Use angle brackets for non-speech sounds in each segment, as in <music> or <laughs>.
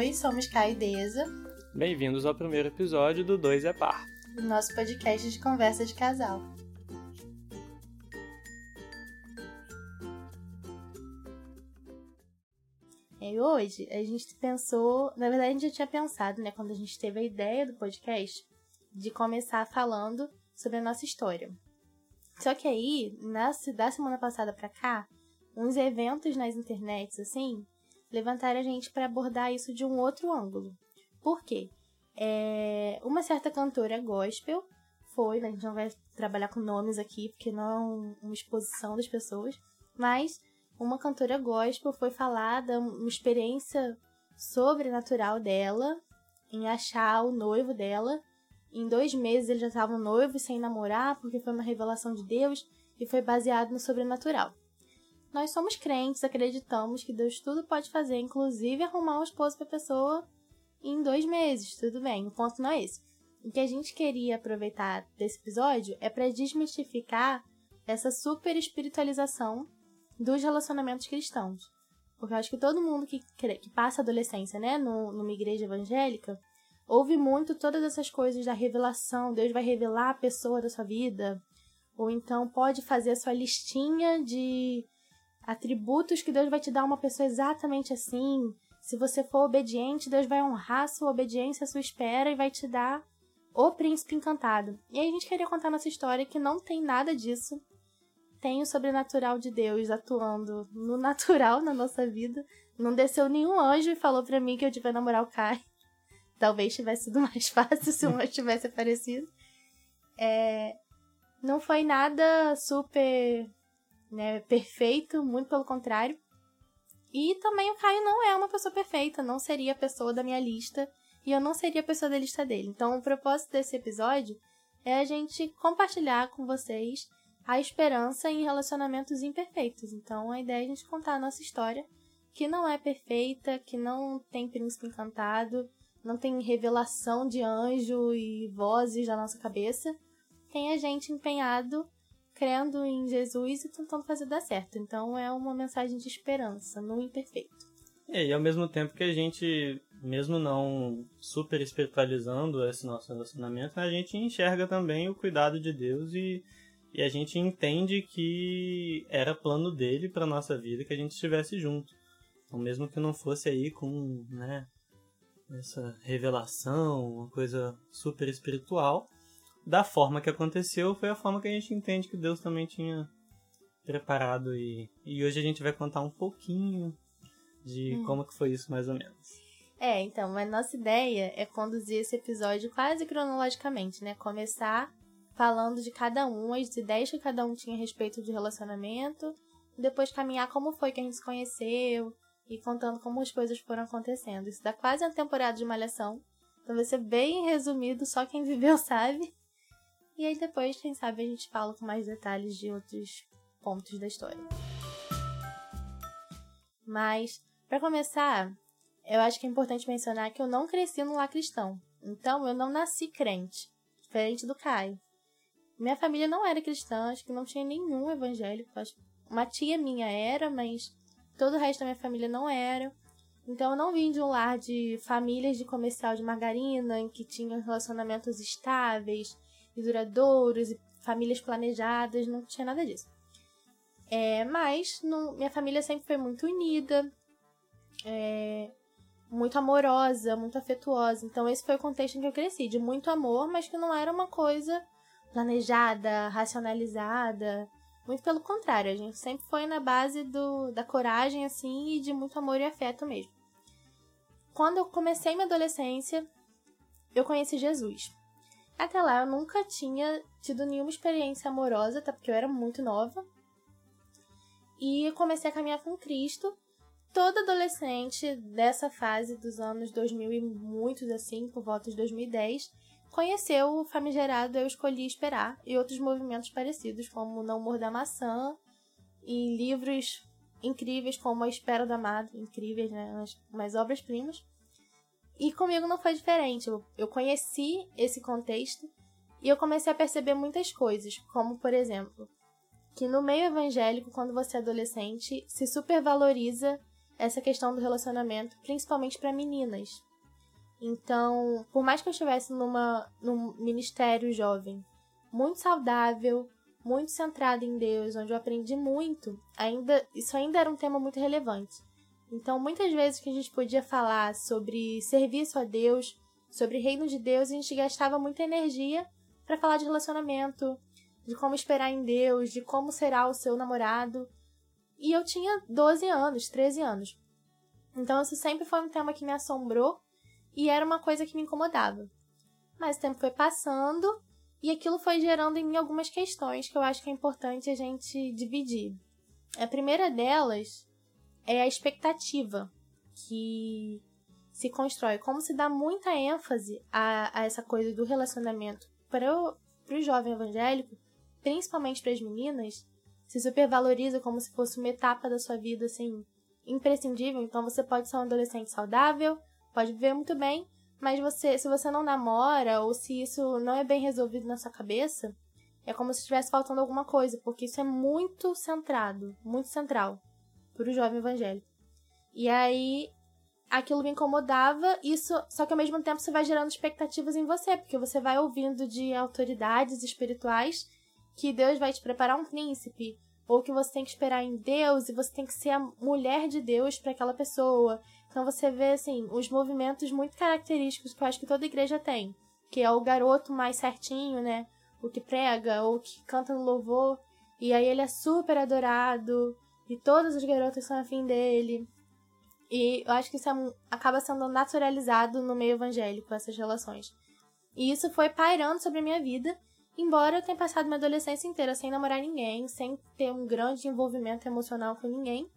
Oi, somos Caio e Deza. Bem-vindos ao primeiro episódio do Dois é Par, do nosso podcast de conversa de casal. E hoje a gente pensou, na verdade a gente já tinha pensado, né, quando a gente teve a ideia do podcast, de começar falando sobre a nossa história. Só que aí, na, da semana passada pra cá, uns eventos nas internets, assim, levantaram a gente para abordar isso de um outro ângulo. Por quê? É, uma certa cantora gospel foi, né, a gente não vai trabalhar com nomes aqui, porque não é uma exposição das pessoas, mas uma cantora gospel foi falada uma experiência sobrenatural dela em achar o noivo dela. Em dois meses eles já estavam noivos sem namorar, porque foi uma revelação de Deus e foi baseado no sobrenatural. Nós somos crentes, acreditamos que Deus tudo pode fazer, inclusive arrumar um esposo para a pessoa em dois meses. Tudo bem, o ponto não é esse. O que a gente queria aproveitar desse episódio é para desmistificar essa super espiritualização dos relacionamentos cristãos. Porque eu acho que todo mundo que, que passa adolescência, né, no, numa igreja evangélica, ouve muito todas essas coisas da revelação, Deus vai revelar a pessoa da sua vida, ou então pode fazer a sua listinha de atributos que Deus vai te dar uma pessoa exatamente assim. Se você for obediente, Deus vai honrar sua obediência, sua espera e vai te dar o príncipe encantado. E aí a gente queria contar nossa história que não tem nada disso. Tem o sobrenatural de Deus atuando no <laughs> natural na nossa vida. Não desceu nenhum anjo e falou para mim que eu devia namorar o Kai. Talvez tivesse sido mais <laughs> fácil se um anjo tivesse aparecido. É... Não foi nada super né, perfeito, muito pelo contrário. E também o Caio não é uma pessoa perfeita, não seria a pessoa da minha lista e eu não seria a pessoa da lista dele. Então, o propósito desse episódio é a gente compartilhar com vocês a esperança em relacionamentos imperfeitos. Então, a ideia é a gente contar a nossa história, que não é perfeita, que não tem príncipe encantado, não tem revelação de anjo e vozes da nossa cabeça. Tem a gente empenhado crendo em Jesus e tentando fazer dar certo. Então é uma mensagem de esperança, no imperfeito. É, e ao mesmo tempo que a gente, mesmo não super espiritualizando esse nosso relacionamento, a gente enxerga também o cuidado de Deus e, e a gente entende que era plano dele para nossa vida que a gente estivesse junto. Então, mesmo que não fosse aí com, né, essa revelação, uma coisa super espiritual, da forma que aconteceu foi a forma que a gente entende que Deus também tinha preparado e, e hoje a gente vai contar um pouquinho de hum. como que foi isso mais ou menos. É, então, a nossa ideia é conduzir esse episódio quase cronologicamente, né? Começar falando de cada um, as ideias que cada um tinha a respeito de relacionamento, depois caminhar como foi que a gente se conheceu e contando como as coisas foram acontecendo. Isso dá quase uma temporada de malhação. Então vai ser bem resumido, só quem <laughs> viveu sabe. E aí depois, quem sabe, a gente fala com mais detalhes de outros pontos da história. Mas, para começar, eu acho que é importante mencionar que eu não cresci no lar cristão. Então, eu não nasci crente, diferente do Caio. Minha família não era cristã, acho que não tinha nenhum evangélico. Uma tia minha era, mas todo o resto da minha família não era. Então, eu não vim de um lar de famílias de comercial de margarina, em que tinham relacionamentos estáveis, e duradouros e famílias planejadas, não tinha nada disso. É, mas no, minha família sempre foi muito unida, é, muito amorosa, muito afetuosa. Então esse foi o contexto em que eu cresci, de muito amor, mas que não era uma coisa planejada, racionalizada. Muito pelo contrário, a gente sempre foi na base do, da coragem, assim, e de muito amor e afeto mesmo. Quando eu comecei minha adolescência, eu conheci Jesus. Até lá eu nunca tinha tido nenhuma experiência amorosa, até porque eu era muito nova. E comecei a caminhar com Cristo. Toda adolescente dessa fase dos anos 2000 e muitos assim, por volta de 2010, conheceu o famigerado Eu Escolhi Esperar e outros movimentos parecidos, como Não Morda Maçã e livros incríveis como A Espera do Amado, incríveis, né? Umas, obras-primas. E comigo não foi diferente. Eu, conheci esse contexto e eu comecei a perceber muitas coisas, como por exemplo, que no meio evangélico, quando você é adolescente, se supervaloriza essa questão do relacionamento, principalmente para meninas. Então, por mais que eu estivesse numa, num ministério jovem muito saudável, muito centrado em Deus, onde eu aprendi muito, ainda isso ainda era um tema muito relevante. Então, muitas vezes que a gente podia falar sobre serviço a Deus, sobre reino de Deus, a gente gastava muita energia para falar de relacionamento, de como esperar em Deus, de como será o seu namorado. E eu tinha 12 anos, 13 anos. Então, isso sempre foi um tema que me assombrou e era uma coisa que me incomodava. Mas o tempo foi passando e aquilo foi gerando em mim algumas questões que eu acho que é importante a gente dividir. A primeira delas é a expectativa que se constrói, como se dá muita ênfase a, a essa coisa do relacionamento para o, jovem evangélico, principalmente para as meninas, se supervaloriza como se fosse uma etapa da sua vida assim imprescindível. Então você pode ser um adolescente saudável, pode viver muito bem, mas você, se você não namora ou se isso não é bem resolvido na sua cabeça, é como se estivesse faltando alguma coisa, porque isso é muito centrado, muito central para o jovem evangélico. E aí aquilo me incomodava, isso, só que ao mesmo tempo você vai gerando expectativas em você, porque você vai ouvindo de autoridades espirituais que Deus vai te preparar um príncipe, ou que você tem que esperar em Deus e você tem que ser a mulher de Deus para aquela pessoa. Então você vê assim os movimentos muito característicos que eu acho que toda igreja tem, que é o garoto mais certinho, né? O que prega ou que canta no louvor, e aí ele é super adorado e todas as garotas são afim dele. E eu acho que isso é, acaba sendo naturalizado no meio evangélico, essas relações. E isso foi pairando sobre a minha vida, embora eu tenha passado minha adolescência inteira sem namorar ninguém, sem ter um grande envolvimento emocional com ninguém.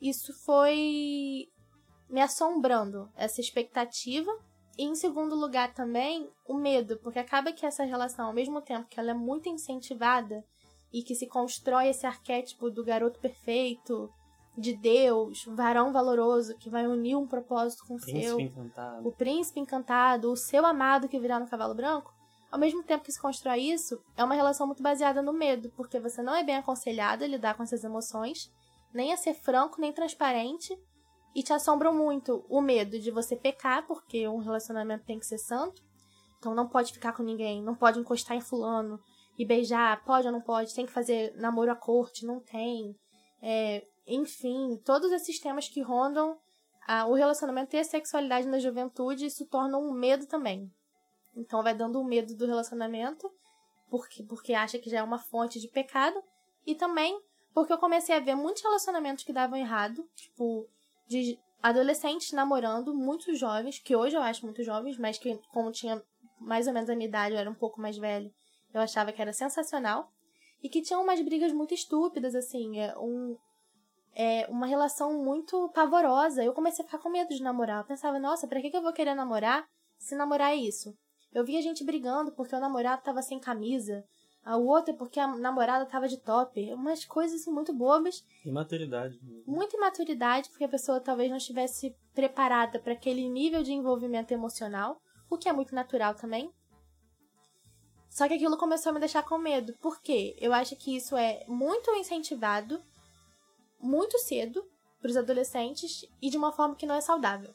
Isso foi me assombrando, essa expectativa. E em segundo lugar também, o medo, porque acaba que essa relação, ao mesmo tempo que ela é muito incentivada e que se constrói esse arquétipo do garoto perfeito, de Deus, um varão valoroso que vai unir um propósito com o seu, encantado. o príncipe encantado, o seu amado que virá no cavalo branco, ao mesmo tempo que se constrói isso, é uma relação muito baseada no medo, porque você não é bem aconselhado a lidar com essas emoções, nem a ser franco, nem transparente, e te assombram muito o medo de você pecar, porque um relacionamento tem que ser santo, então não pode ficar com ninguém, não pode encostar em fulano e beijar, pode ou não pode, tem que fazer namoro à corte, não tem. É, enfim, todos esses temas que rondam a, o relacionamento e a sexualidade na juventude, isso torna um medo também. Então vai dando um medo do relacionamento, porque, porque acha que já é uma fonte de pecado, e também porque eu comecei a ver muitos relacionamentos que davam errado, tipo, de adolescentes namorando, muito jovens, que hoje eu acho muito jovens, mas que como tinha mais ou menos a minha idade, eu era um pouco mais velho, eu achava que era sensacional. E que tinham umas brigas muito estúpidas, assim, é, um, é, uma relação muito pavorosa. Eu comecei a ficar com medo de namorar. Eu pensava, nossa, pra que, que eu vou querer namorar se namorar é isso? Eu via gente brigando porque o namorado tava sem camisa. A outra porque a namorada tava de top. Umas coisas assim muito bobas. Imaturidade. Muita imaturidade, porque a pessoa talvez não estivesse preparada para aquele nível de envolvimento emocional, o que é muito natural também. Só que aquilo começou a me deixar com medo. Por quê? Eu acho que isso é muito incentivado muito cedo para os adolescentes e de uma forma que não é saudável.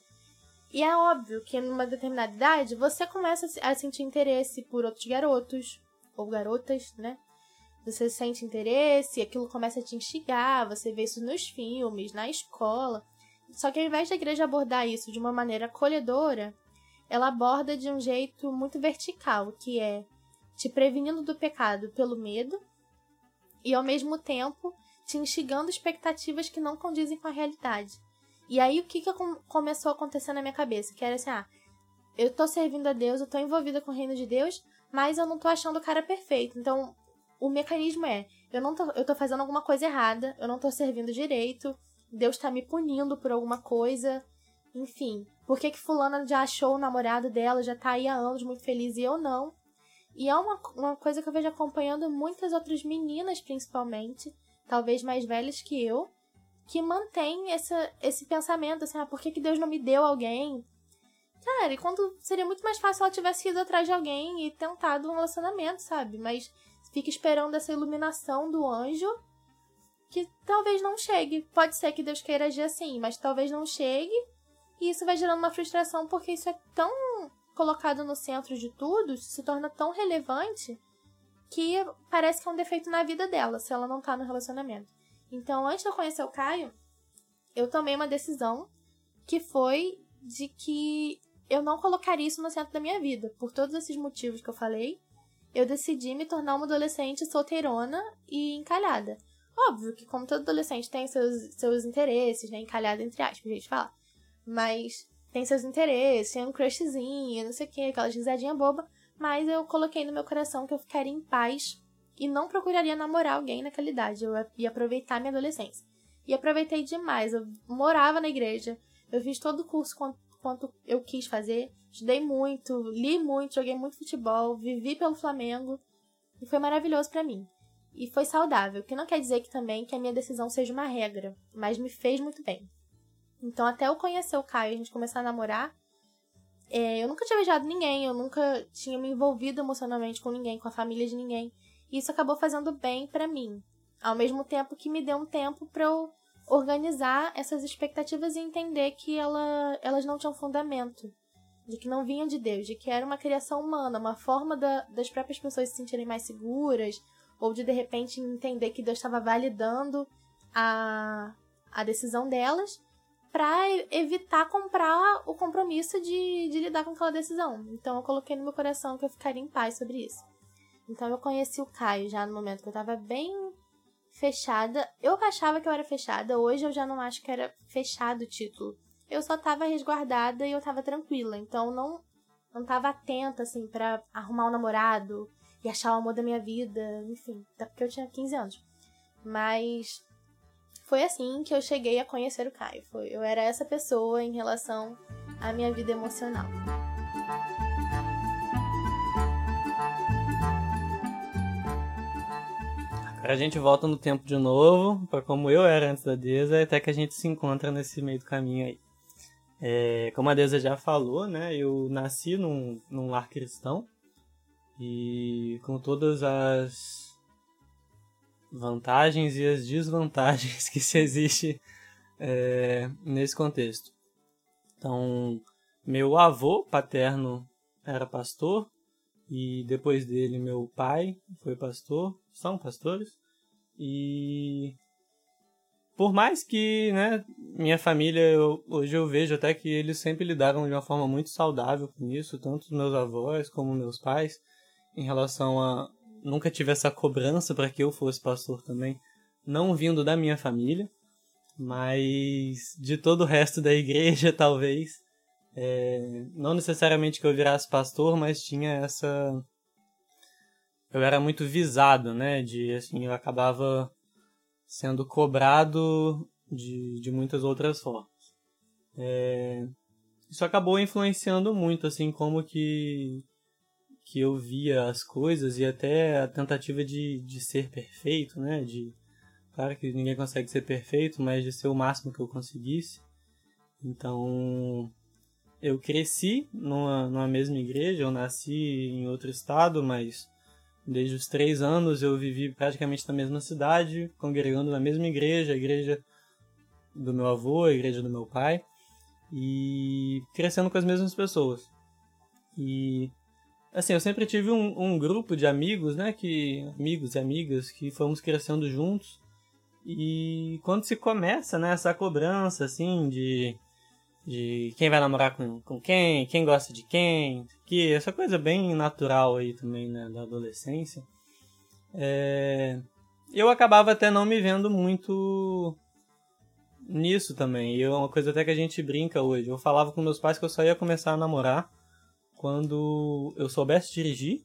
E é óbvio que numa determinada idade você começa a sentir interesse por outros garotos ou garotas, né? Você sente interesse, aquilo começa a te instigar, você vê isso nos filmes, na escola. Só que ao invés da igreja abordar isso de uma maneira acolhedora, ela aborda de um jeito muito vertical, que é te prevenindo do pecado pelo medo e ao mesmo tempo te instigando expectativas que não condizem com a realidade. E aí o que, que começou a acontecer na minha cabeça? Que era assim, ah, eu tô servindo a Deus, eu tô envolvida com o reino de Deus, mas eu não tô achando o cara perfeito. Então, o mecanismo é, eu não tô, eu tô fazendo alguma coisa errada, eu não tô servindo direito, Deus tá me punindo por alguma coisa, enfim. Por que que fulana já achou o namorado dela, já tá aí há anos muito feliz e eu não? E é uma, uma coisa que eu vejo acompanhando muitas outras meninas, principalmente, talvez mais velhas que eu, que mantém essa, esse pensamento, assim, ah, por que, que Deus não me deu alguém? Cara, e quando seria muito mais fácil ela tivesse ido atrás de alguém e tentado um relacionamento, sabe? Mas fica esperando essa iluminação do anjo que talvez não chegue. Pode ser que Deus queira agir assim, mas talvez não chegue. E isso vai gerando uma frustração porque isso é tão colocado no centro de tudo, se torna tão relevante que parece que é um defeito na vida dela, se ela não tá no relacionamento. Então, antes de eu conhecer o Caio, eu tomei uma decisão que foi de que eu não colocaria isso no centro da minha vida. Por todos esses motivos que eu falei, eu decidi me tornar uma adolescente solteirona e encalhada. Óbvio que, como todo adolescente tem seus, seus interesses, né? Encalhada entre aspas, a gente fala. Mas tem seus interesses, tem um crushzinho, não sei o que, aquela risadinha boba. Mas eu coloquei no meu coração que eu ficaria em paz e não procuraria namorar alguém naquela idade. Eu ia aproveitar minha adolescência. E aproveitei demais. Eu morava na igreja, eu fiz todo o curso quanto, quanto eu quis fazer, estudei muito, li muito, joguei muito futebol, vivi pelo Flamengo. E foi maravilhoso para mim. E foi saudável, que não quer dizer que também que a minha decisão seja uma regra, mas me fez muito bem. Então, até eu conhecer o Caio e a gente começar a namorar, é, eu nunca tinha beijado ninguém, eu nunca tinha me envolvido emocionalmente com ninguém, com a família de ninguém. E isso acabou fazendo bem para mim. Ao mesmo tempo que me deu um tempo para eu organizar essas expectativas e entender que ela, elas não tinham fundamento. De que não vinham de Deus, de que era uma criação humana, uma forma da, das próprias pessoas se sentirem mais seguras, ou de de repente entender que Deus estava validando a, a decisão delas para evitar comprar o compromisso de, de lidar com aquela decisão. Então eu coloquei no meu coração que eu ficaria em paz sobre isso. Então eu conheci o Caio já no momento que eu tava bem fechada. Eu achava que eu era fechada, hoje eu já não acho que era fechado o título. Eu só tava resguardada e eu tava tranquila, então não não tava atenta assim para arrumar um namorado e achar o amor da minha vida, enfim, até porque eu tinha 15 anos. Mas foi assim que eu cheguei a conhecer o Caio. Foi, eu era essa pessoa em relação à minha vida emocional. Agora a gente volta no tempo de novo, para como eu era antes da Deza, até que a gente se encontra nesse meio do caminho aí. É, como a Deza já falou, né, eu nasci num, num lar cristão e com todas as vantagens e as desvantagens <laughs> que se existe é, nesse contexto. Então, meu avô paterno era pastor e depois dele meu pai foi pastor, são pastores e por mais que, né, minha família, eu, hoje eu vejo até que eles sempre lidaram de uma forma muito saudável com isso, tanto meus avós como meus pais, em relação a nunca tive essa cobrança para que eu fosse pastor também, não vindo da minha família, mas de todo o resto da igreja, <laughs> talvez. É, não necessariamente que eu virasse pastor, mas tinha essa. Eu era muito visado, né? De assim, eu acabava sendo cobrado de, de muitas outras formas. É, isso acabou influenciando muito, assim, como que que eu via as coisas e até a tentativa de, de ser perfeito, né? De, claro que ninguém consegue ser perfeito, mas de ser o máximo que eu conseguisse. Então, eu cresci numa, numa mesma igreja, eu nasci em outro estado, mas desde os três anos eu vivi praticamente na mesma cidade, congregando na mesma igreja, a igreja do meu avô, a igreja do meu pai, e crescendo com as mesmas pessoas. E Assim, eu sempre tive um, um grupo de amigos, né? Que, amigos e amigas que fomos crescendo juntos. E quando se começa, né, essa cobrança, assim, de, de quem vai namorar com, com quem, quem gosta de quem, que essa coisa bem natural aí também, né, da adolescência, é, eu acabava até não me vendo muito nisso também. E é uma coisa até que a gente brinca hoje. Eu falava com meus pais que eu só ia começar a namorar quando eu soubesse dirigir,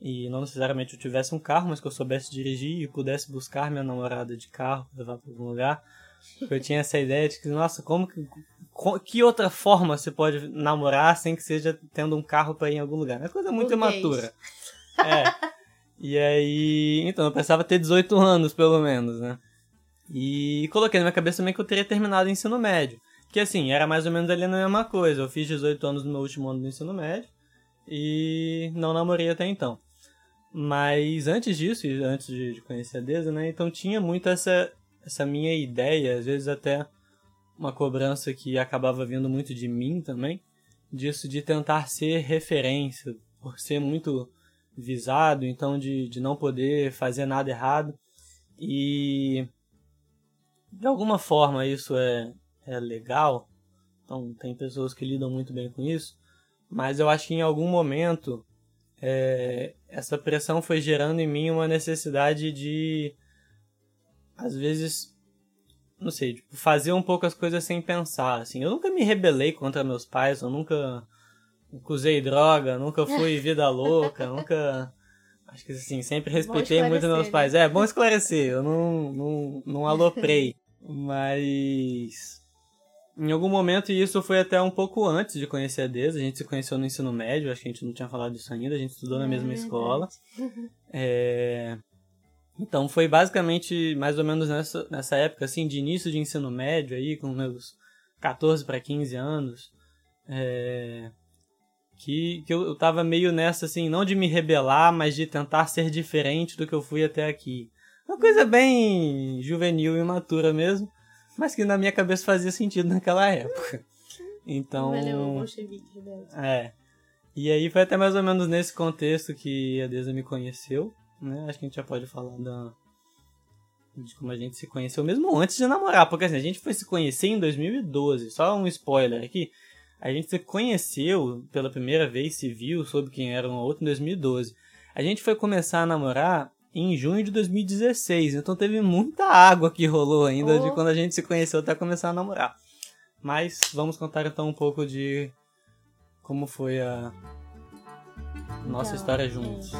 e não necessariamente eu tivesse um carro, mas que eu soubesse dirigir e pudesse buscar minha namorada de carro, levar para algum lugar. Eu tinha essa ideia de que, nossa, como que, que outra forma você pode namorar sem que seja tendo um carro para ir em algum lugar? É coisa muito imatura. É. E aí, então, eu precisava ter 18 anos, pelo menos, né? E coloquei na minha cabeça também que eu teria terminado o ensino médio. Que assim, era mais ou menos ali a mesma coisa. Eu fiz 18 anos no meu último ano do ensino médio e não namorei até então. Mas antes disso, antes de conhecer a Deza, né? Então tinha muito essa, essa minha ideia, às vezes até uma cobrança que acabava vindo muito de mim também, disso de tentar ser referência, por ser muito visado, então de, de não poder fazer nada errado. E de alguma forma isso é, é legal, então tem pessoas que lidam muito bem com isso, mas eu acho que em algum momento é, essa pressão foi gerando em mim uma necessidade de, às vezes, não sei, tipo, fazer um pouco as coisas sem pensar, assim. Eu nunca me rebelei contra meus pais, eu nunca, usei droga, nunca fui <laughs> vida louca, nunca... Acho que, assim, sempre respeitei muito meus pais. Né? É, bom esclarecer, eu não, não, não aloprei. <laughs> Mas em algum momento, e isso foi até um pouco antes de conhecer a Deza, a gente se conheceu no ensino médio, acho que a gente não tinha falado disso ainda, a gente estudou na mesma é escola. <laughs> É... Então foi basicamente mais ou menos nessa, nessa época, assim, de início de ensino médio aí, com meus 14 para 15 anos, é... que, que eu, eu tava meio nessa, assim, não de me rebelar, mas de tentar ser diferente do que eu fui até aqui. Uma coisa bem juvenil e imatura mesmo mas que na minha cabeça fazia sentido naquela época. Então. É. E aí foi até mais ou menos nesse contexto que a Deza me conheceu, né? Acho que a gente já pode falar da de como a gente se conheceu mesmo antes de namorar, porque assim, a gente foi se conhecer em 2012. Só um spoiler aqui. A gente se conheceu pela primeira vez, se viu, soube quem era um outro em 2012. A gente foi começar a namorar em junho de 2016. Então teve muita água que rolou ainda oh. de quando a gente se conheceu até começar a namorar. Mas vamos contar então um pouco de como foi a nossa então, história juntos. É.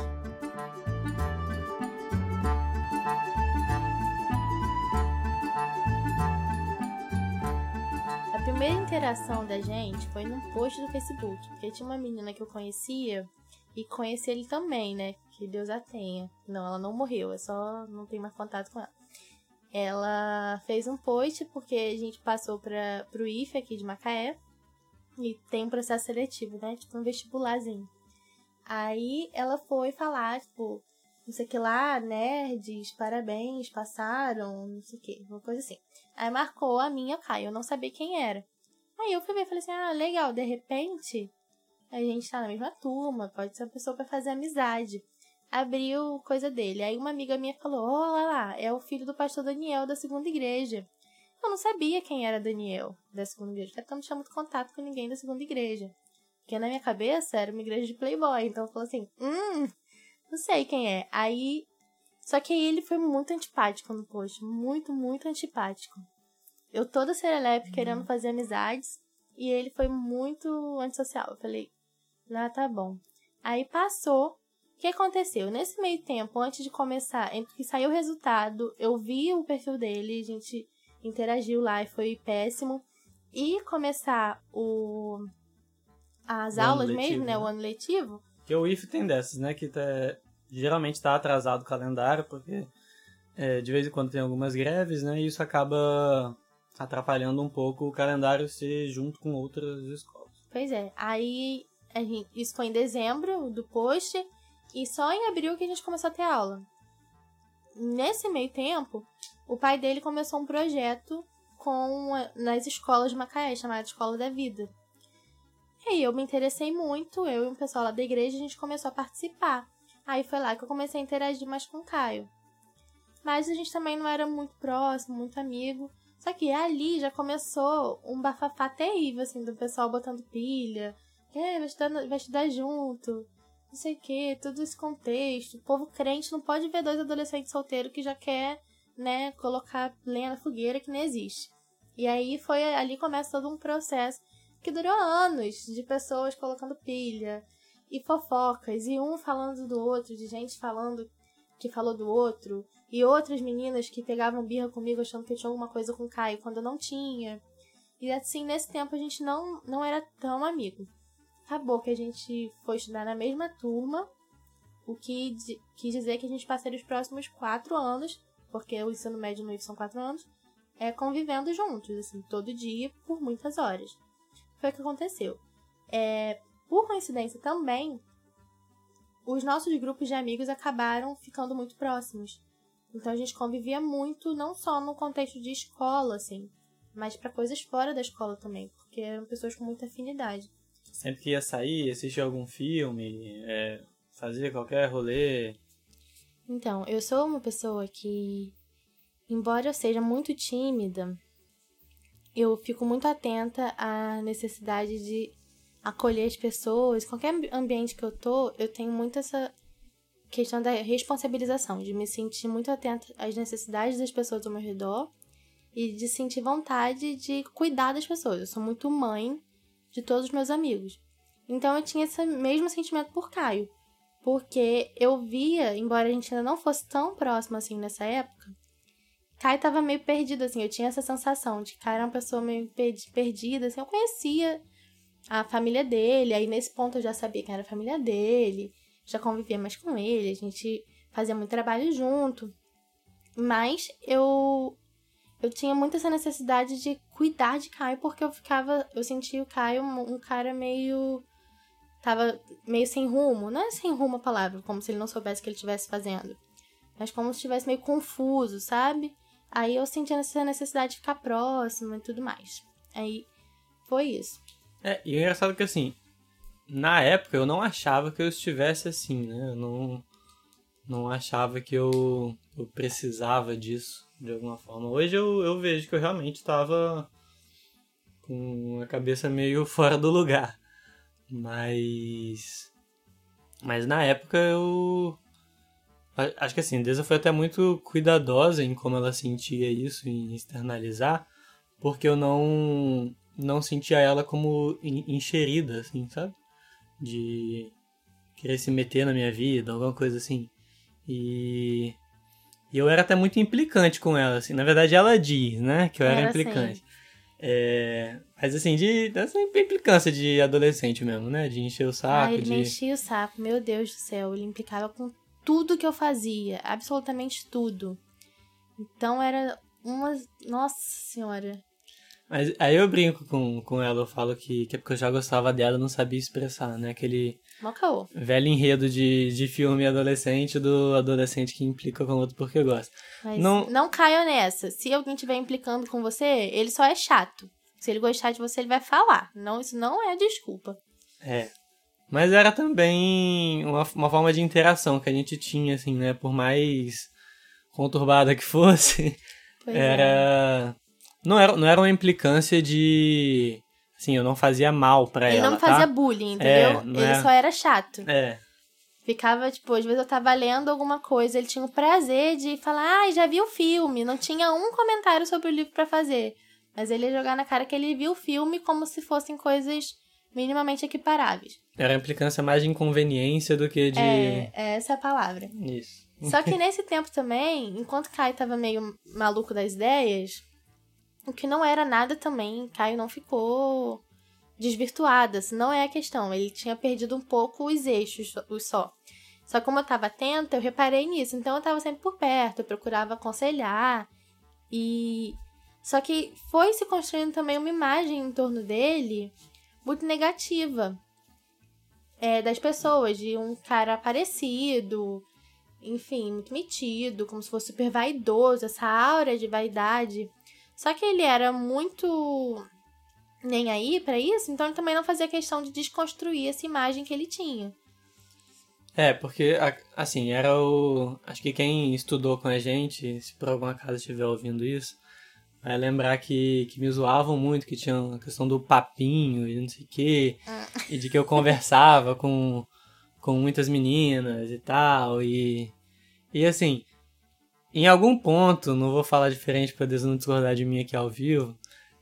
A primeira interação da gente foi num post do Facebook, porque tinha uma menina que eu conhecia e conheci ele também, né? Que Deus a tenha. Não, ela não morreu, é só não tem mais contato com ela. Ela fez um post porque a gente passou para pro IFE aqui de Macaé e tem um processo seletivo, né? Tipo um vestibularzinho. Aí ela foi falar, tipo, não sei o que lá, nerds, parabéns, passaram, não sei o que, uma coisa assim. Aí marcou a minha Caio, eu não sabia quem era. Aí eu fui ver, falei assim, ah, legal, de repente a gente tá na mesma turma, pode ser uma pessoa para fazer amizade. Abriu coisa dele. Aí uma amiga minha falou: Olha lá, é o filho do pastor Daniel da segunda igreja. Eu não sabia quem era Daniel da segunda igreja, porque eu não tinha muito contato com ninguém da segunda igreja. Porque na minha cabeça era uma igreja de playboy. Então eu falei assim: Hum, não sei quem é. Aí. Só que aí ele foi muito antipático no post. Muito, muito antipático. Eu toda serelepe querendo uhum. fazer amizades. E ele foi muito antissocial. Eu falei, ah, tá bom. Aí passou. O que aconteceu? Nesse meio tempo, antes de começar, entre que saiu o resultado, eu vi o perfil dele, a gente interagiu lá e foi péssimo. E começar o as o aulas letivo, mesmo, né? O ano letivo. Que o IF tem dessas, né? Que tá, geralmente está atrasado o calendário, porque é, de vez em quando tem algumas greves, né? E isso acaba atrapalhando um pouco o calendário ser junto com outras escolas. Pois é. Aí gente, isso foi em dezembro do post. E só em abril que a gente começou a ter aula. Nesse meio tempo, o pai dele começou um projeto com nas escolas de Macaé, chamada Escola da Vida. E aí eu me interessei muito, eu e um pessoal lá da igreja, a gente começou a participar. Aí foi lá que eu comecei a interagir mais com o Caio. Mas a gente também não era muito próximo, muito amigo. Só que ali já começou um bafafá terrível, assim, do pessoal botando pilha, é, vai estudar, vai estudar junto, não sei o que, todo esse contexto. O povo crente não pode ver dois adolescentes solteiros que já quer, né, colocar lenha na fogueira que não existe. E aí foi ali começa todo um processo que durou anos de pessoas colocando pilha e fofocas e um falando do outro, de gente falando que falou do outro e outras meninas que pegavam birra comigo achando que eu tinha alguma coisa com o Caio quando eu não tinha. E assim, nesse tempo a gente não, não era tão amigo acabou que a gente foi estudar na mesma turma, o que quis dizer que a gente passaria os próximos quatro anos, porque o ensino médio no IF são quatro anos, é, convivendo juntos, assim, todo dia, por muitas horas. Foi o que aconteceu. É, por coincidência também, os nossos grupos de amigos acabaram ficando muito próximos. Então a gente convivia muito, não só no contexto de escola, assim, mas para coisas fora da escola também, porque eram pessoas com muita afinidade. Sempre que ia sair, assistir algum filme, é, fazer qualquer rolê. Então, eu sou uma pessoa que, embora eu seja muito tímida, eu fico muito atenta à necessidade de acolher as pessoas. Qualquer ambiente que eu tô, eu tenho muito essa questão da responsabilização, de me sentir muito atenta às necessidades das pessoas ao meu redor e de sentir vontade de cuidar das pessoas. Eu sou muito mãe de todos os meus amigos. Então eu tinha esse mesmo sentimento por Caio. Porque eu via, embora a gente ainda não fosse tão próximo assim nessa época, Caio tava meio perdido, assim. Eu tinha essa sensação de que Caio era uma pessoa meio perdida, assim. Eu conhecia a família dele, aí nesse ponto eu já sabia que era a família dele, já convivia mais com ele, a gente fazia muito trabalho junto. Mas eu eu tinha muito essa necessidade de cuidar de Caio porque eu ficava, eu sentia o Caio um, cara meio tava meio sem rumo, não é sem rumo a palavra, como se ele não soubesse o que ele estivesse fazendo, mas como se estivesse meio confuso, sabe? Aí eu sentia essa necessidade de ficar próximo e tudo mais. Aí foi isso. É, e é engraçado que assim, na época eu não achava que eu estivesse assim, né? Eu não, não achava que eu, eu precisava disso de alguma forma. Hoje eu, eu vejo que eu realmente estava com a cabeça meio <laughs> fora do lugar. Mas. Mas na época eu. Acho que assim, Deza foi até muito cuidadosa em como ela sentia isso, em externalizar, porque eu não não sentia ela como encherida, assim, sabe? De querer se meter na minha vida, alguma coisa assim. E, e eu era até muito implicante com ela, assim. Na verdade, ela diz, né, que eu era, era implicante. Assim. É, mas assim, de essa implicância de adolescente mesmo, né? De encher o saco. Ah, ele de... me enchia o saco, meu Deus do céu. Ele implicava com tudo que eu fazia, absolutamente tudo. Então era uma. Nossa senhora. Mas aí eu brinco com, com ela, eu falo que, que é porque eu já gostava dela não sabia expressar, né? Aquele Mocaô. velho enredo de, de filme adolescente do adolescente que implica com o outro porque gosta. Mas não, não caia nessa. Se alguém estiver implicando com você, ele só é chato. Se ele gostar de você, ele vai falar. Não, isso não é desculpa. É. Mas era também uma, uma forma de interação que a gente tinha, assim, né? Por mais conturbada que fosse, pois era. É não era, não era uma implicância de. Assim, eu não fazia mal pra ele ela. Ele não fazia tá? bullying, entendeu? É, ele era... só era chato. É. Ficava, tipo, às vezes eu tava lendo alguma coisa, ele tinha o prazer de falar, ah, já vi o filme. Não tinha um comentário sobre o livro para fazer. Mas ele ia jogar na cara que ele viu o filme como se fossem coisas minimamente equiparáveis. Era a implicância mais de inconveniência do que de. É, é essa a palavra. Isso. Só que nesse tempo também, enquanto Kai tava meio maluco das ideias, o que não era nada também, Caio não ficou desvirtuada, se não é a questão. Ele tinha perdido um pouco os eixos, os só. Só que como eu estava atenta, eu reparei nisso. Então eu estava sempre por perto, eu procurava aconselhar. E só que foi se construindo também uma imagem em torno dele muito negativa. É, das pessoas, de um cara parecido, enfim, muito metido, como se fosse super vaidoso, essa aura de vaidade. Só que ele era muito nem aí para isso, então ele também não fazia questão de desconstruir essa imagem que ele tinha. É, porque, assim, era o. Acho que quem estudou com a gente, se por alguma acaso estiver ouvindo isso, vai lembrar que, que me zoavam muito, que tinha a questão do papinho e não sei o quê, ah. e de que eu conversava com, com muitas meninas e tal, e. E assim, em algum ponto, não vou falar diferente para Deus não discordar de mim aqui ao vivo,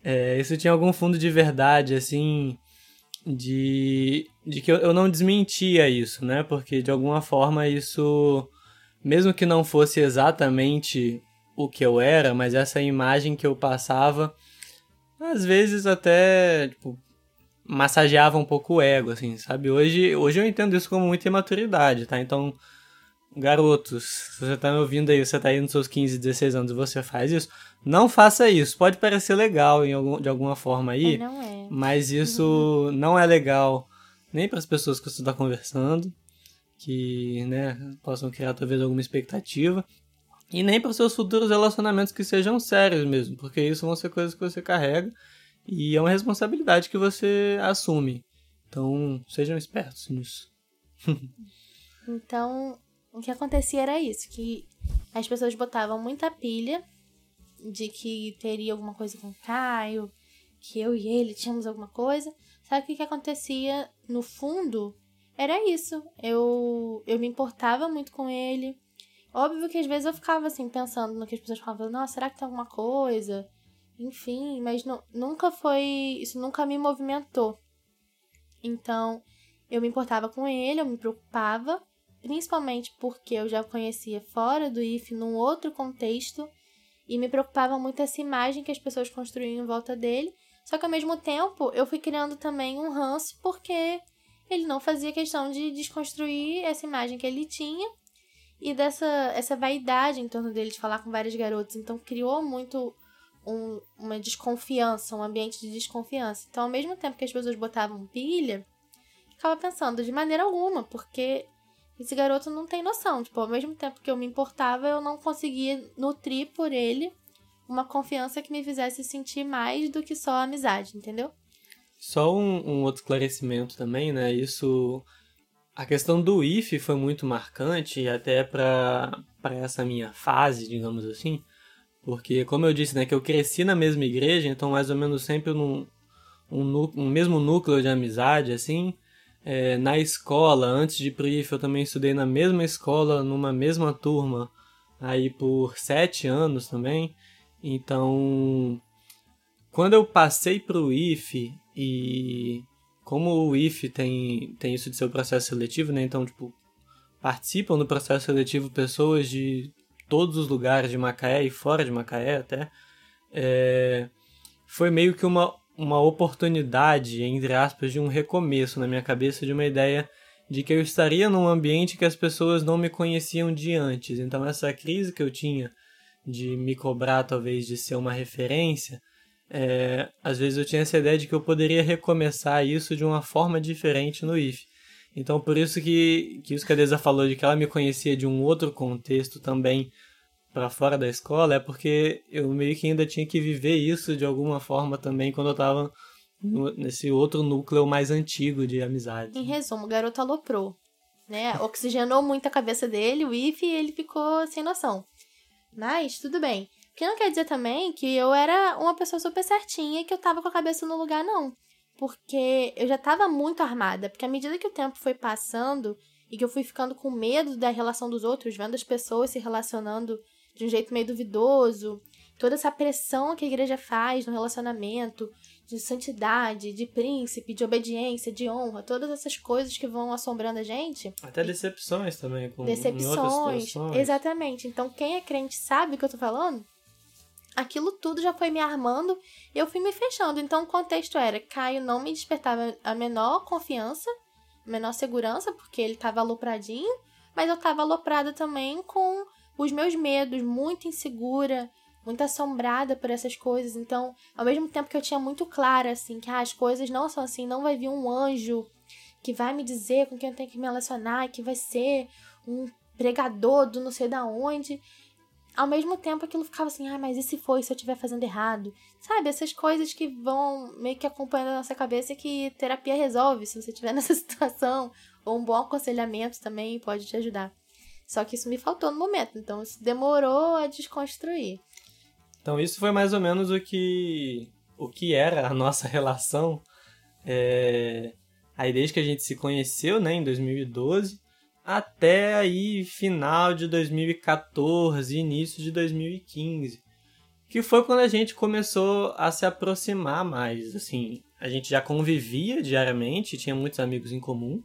é, isso tinha algum fundo de verdade, assim, de, de que eu, eu não desmentia isso, né? Porque de alguma forma isso, mesmo que não fosse exatamente o que eu era, mas essa imagem que eu passava, às vezes até, tipo, massageava um pouco o ego, assim, sabe? Hoje, hoje eu entendo isso como muita imaturidade, tá? Então, garotos, se você tá me ouvindo aí, você tá aí nos seus 15, 16 anos e você faz isso, não faça isso. Pode parecer legal em algum, de alguma forma aí, não é. mas isso uhum. não é legal nem para as pessoas que você está conversando que né, possam criar talvez alguma expectativa. E nem para os seus futuros relacionamentos que sejam sérios mesmo, porque isso vão ser coisas que você carrega e é uma responsabilidade que você assume. Então, sejam espertos nisso. <laughs> então, o que acontecia era isso, que as pessoas botavam muita pilha de que teria alguma coisa com o Caio, que eu e ele tínhamos alguma coisa. Que o que acontecia no fundo era isso. Eu, eu me importava muito com ele. Óbvio que às vezes eu ficava assim, pensando no que as pessoas falavam, nossa, será que tem alguma coisa? Enfim, mas não, nunca foi. Isso nunca me movimentou. Então, eu me importava com ele, eu me preocupava, principalmente porque eu já conhecia fora do IF, num outro contexto, e me preocupava muito essa imagem que as pessoas construíam em volta dele. Só que ao mesmo tempo, eu fui criando também um ranço porque ele não fazia questão de desconstruir essa imagem que ele tinha e dessa essa vaidade em torno dele de falar com vários garotos. Então criou muito um, uma desconfiança, um ambiente de desconfiança. Então, ao mesmo tempo que as pessoas botavam pilha, ficava pensando de maneira alguma, porque esse garoto não tem noção. Tipo, ao mesmo tempo que eu me importava, eu não conseguia nutrir por ele uma confiança que me fizesse sentir mais do que só amizade, entendeu? Só um, um outro esclarecimento também, né? Isso. A questão do IF foi muito marcante, até para essa minha fase, digamos assim. Porque, como eu disse, né, que eu cresci na mesma igreja, então mais ou menos sempre num um, um mesmo núcleo de amizade, assim. É, na escola, antes de ir pro IF, eu também estudei na mesma escola, numa mesma turma, aí por sete anos também. Então, quando eu passei pro IF e como o IF tem, tem isso de ser o processo seletivo, né? Então, tipo, participam do processo seletivo pessoas de todos os lugares de Macaé e fora de Macaé até. É, foi meio que uma, uma oportunidade, entre aspas, de um recomeço na minha cabeça, de uma ideia de que eu estaria num ambiente que as pessoas não me conheciam de antes. Então, essa crise que eu tinha de me cobrar, talvez, de ser uma referência, é, às vezes eu tinha essa ideia de que eu poderia recomeçar isso de uma forma diferente no IF. Então, por isso que, que isso que a Deza falou, de que ela me conhecia de um outro contexto também para fora da escola, é porque eu meio que ainda tinha que viver isso de alguma forma também quando eu estava nesse outro núcleo mais antigo de amizade. Em resumo, o garoto aloprou, né? Oxigenou muito a cabeça dele, o IF, e ele ficou sem noção. Mas, tudo bem. O que não quer dizer também que eu era uma pessoa super certinha e que eu tava com a cabeça no lugar, não. Porque eu já tava muito armada. Porque à medida que o tempo foi passando e que eu fui ficando com medo da relação dos outros, vendo as pessoas se relacionando de um jeito meio duvidoso, toda essa pressão que a igreja faz no relacionamento, de santidade, de príncipe, de obediência, de honra, todas essas coisas que vão assombrando a gente. Até decepções também, com decepções. Exatamente. Então, quem é crente sabe o que eu tô falando. Aquilo tudo já foi me armando e eu fui me fechando. Então, o contexto era: Caio não me despertava a menor confiança, a menor segurança, porque ele tava alopradinho, mas eu tava aloprada também com os meus medos, muito insegura, muito assombrada por essas coisas. Então, ao mesmo tempo que eu tinha muito claro, assim, que ah, as coisas não são assim, não vai vir um anjo que vai me dizer com quem eu tenho que me relacionar, que vai ser um pregador do não sei da onde. Ao mesmo tempo aquilo ficava assim, ah, mas e se for, se eu estiver fazendo errado? Sabe, essas coisas que vão meio que acompanhando a nossa cabeça que terapia resolve se você estiver <laughs> nessa situação. Ou um bom aconselhamento também pode te ajudar. Só que isso me faltou no momento, então isso demorou a desconstruir. Então isso foi mais ou menos o que o que era a nossa <laughs> relação é, aí desde que a gente se conheceu, né, em 2012, até aí final de 2014, início de 2015, que foi quando a gente começou a se aproximar mais, assim, a gente já convivia diariamente, tinha muitos amigos em comum,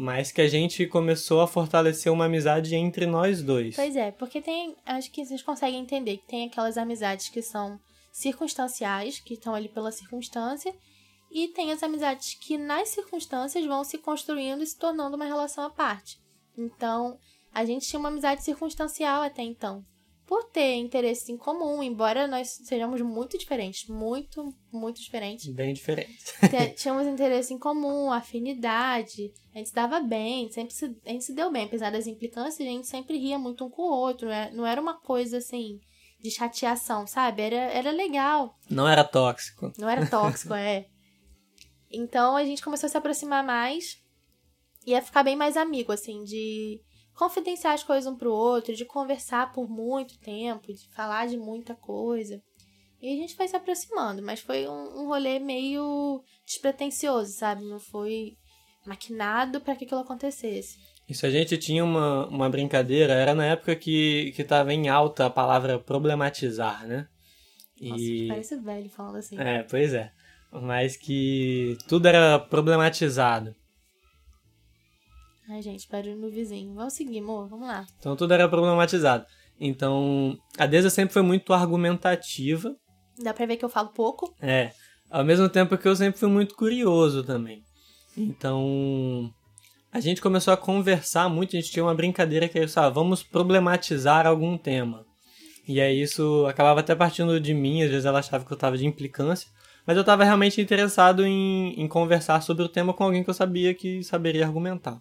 mas que a gente começou a fortalecer uma amizade entre nós dois. Pois é, porque tem. Acho que vocês conseguem entender que tem aquelas amizades que são circunstanciais, que estão ali pela circunstância, e tem as amizades que nas circunstâncias vão se construindo e se tornando uma relação à parte. Então, a gente tinha uma amizade circunstancial até então. Por ter interesses em comum, embora nós sejamos muito diferentes, muito, muito diferentes. Bem diferentes. <laughs> Tínhamos interesse em comum, afinidade, a gente se dava bem, sempre se, a gente se deu bem, apesar das implicâncias, a gente sempre ria muito um com o outro, não era uma coisa assim de chateação, sabe? Era, era legal. Não era tóxico. Não era tóxico, é. Então a gente começou a se aproximar mais e a ficar bem mais amigo, assim, de confidenciar as coisas um pro outro, de conversar por muito tempo, de falar de muita coisa. E a gente foi se aproximando, mas foi um, um rolê meio despretensioso, sabe? Não foi maquinado para que aquilo acontecesse. Isso a gente tinha uma, uma brincadeira, era na época que, que tava em alta a palavra problematizar, né? Nossa, e... parece velho falando assim. É, pois é. Mas que tudo era problematizado. Ai, gente, barulho no vizinho. Vamos seguir, amor, vamos lá. Então tudo era problematizado. Então, a Deza sempre foi muito argumentativa. Dá pra ver que eu falo pouco. É. Ao mesmo tempo que eu sempre fui muito curioso também. Então, a gente começou a conversar muito, a gente tinha uma brincadeira que era isso, ah, vamos problematizar algum tema. E aí isso acabava até partindo de mim, às vezes ela achava que eu estava de implicância, mas eu estava realmente interessado em, em conversar sobre o tema com alguém que eu sabia que saberia argumentar.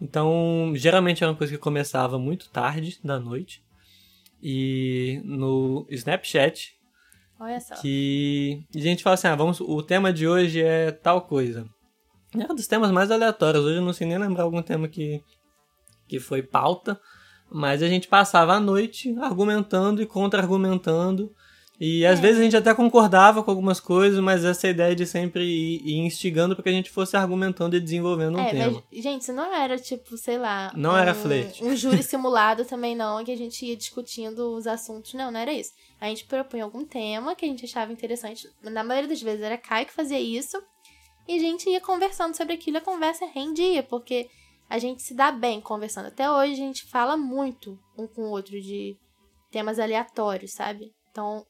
Então, geralmente era uma coisa que começava muito tarde da noite. E no Snapchat. Olha só. Que a gente fala assim: ah, vamos, o tema de hoje é tal coisa. Era dos temas mais aleatórios. Hoje eu não sei nem lembrar algum tema que, que foi pauta. Mas a gente passava a noite argumentando e contra-argumentando e às é. vezes a gente até concordava com algumas coisas, mas essa ideia de sempre ir, ir instigando para que a gente fosse argumentando e desenvolvendo um é, tema. Mas, gente, isso não era tipo, sei lá. Não um, era flerte. Um júri <laughs> simulado também não, que a gente ia discutindo os assuntos. Não, não era isso. A gente propunha algum tema que a gente achava interessante. Na maioria das vezes era Caio que fazia isso. E a gente ia conversando sobre aquilo, a conversa rendia, porque a gente se dá bem conversando. Até hoje a gente fala muito um com o outro de temas aleatórios, sabe? Então,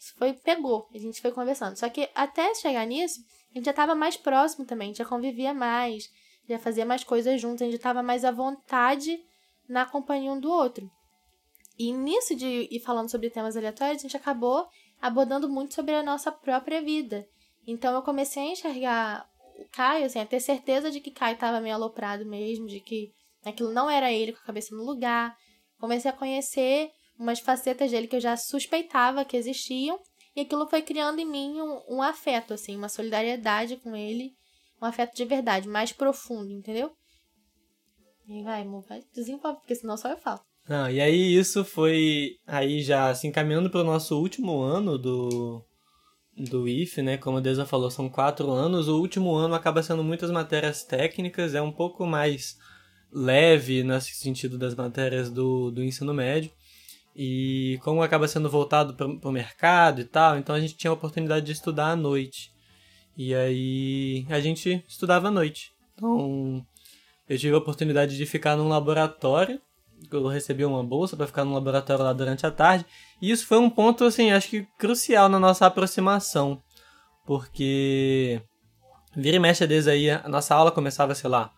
isso foi, pegou, a gente foi conversando. Só que até chegar nisso, a gente já tava mais próximo também, a gente já convivia mais, já fazia mais coisas juntos, a gente tava mais à vontade na companhia um do outro. E nisso de ir falando sobre temas aleatórios, a gente acabou abordando muito sobre a nossa própria vida. Então eu comecei a enxergar o Caio, assim, a ter certeza de que Caio estava meio aloprado mesmo, de que aquilo não era ele com a cabeça no lugar. Comecei a conhecer umas facetas dele que eu já suspeitava que existiam, e aquilo foi criando em mim um, um afeto, assim, uma solidariedade com ele, um afeto de verdade, mais profundo, entendeu? E vai, amor, vai desenvolve, porque senão só eu falo. Não, e aí isso foi aí já assim caminhando para o nosso último ano do do IF, né? Como a Deza falou, são quatro anos. O último ano acaba sendo muitas matérias técnicas, é um pouco mais leve nesse sentido das matérias do, do ensino médio. E como acaba sendo voltado para o mercado e tal, então a gente tinha a oportunidade de estudar à noite. E aí a gente estudava à noite. Então eu tive a oportunidade de ficar num laboratório. Eu recebi uma bolsa para ficar no laboratório lá durante a tarde. E isso foi um ponto, assim, acho que crucial na nossa aproximação. Porque vira e mexe desde aí, a nossa aula começava, sei lá,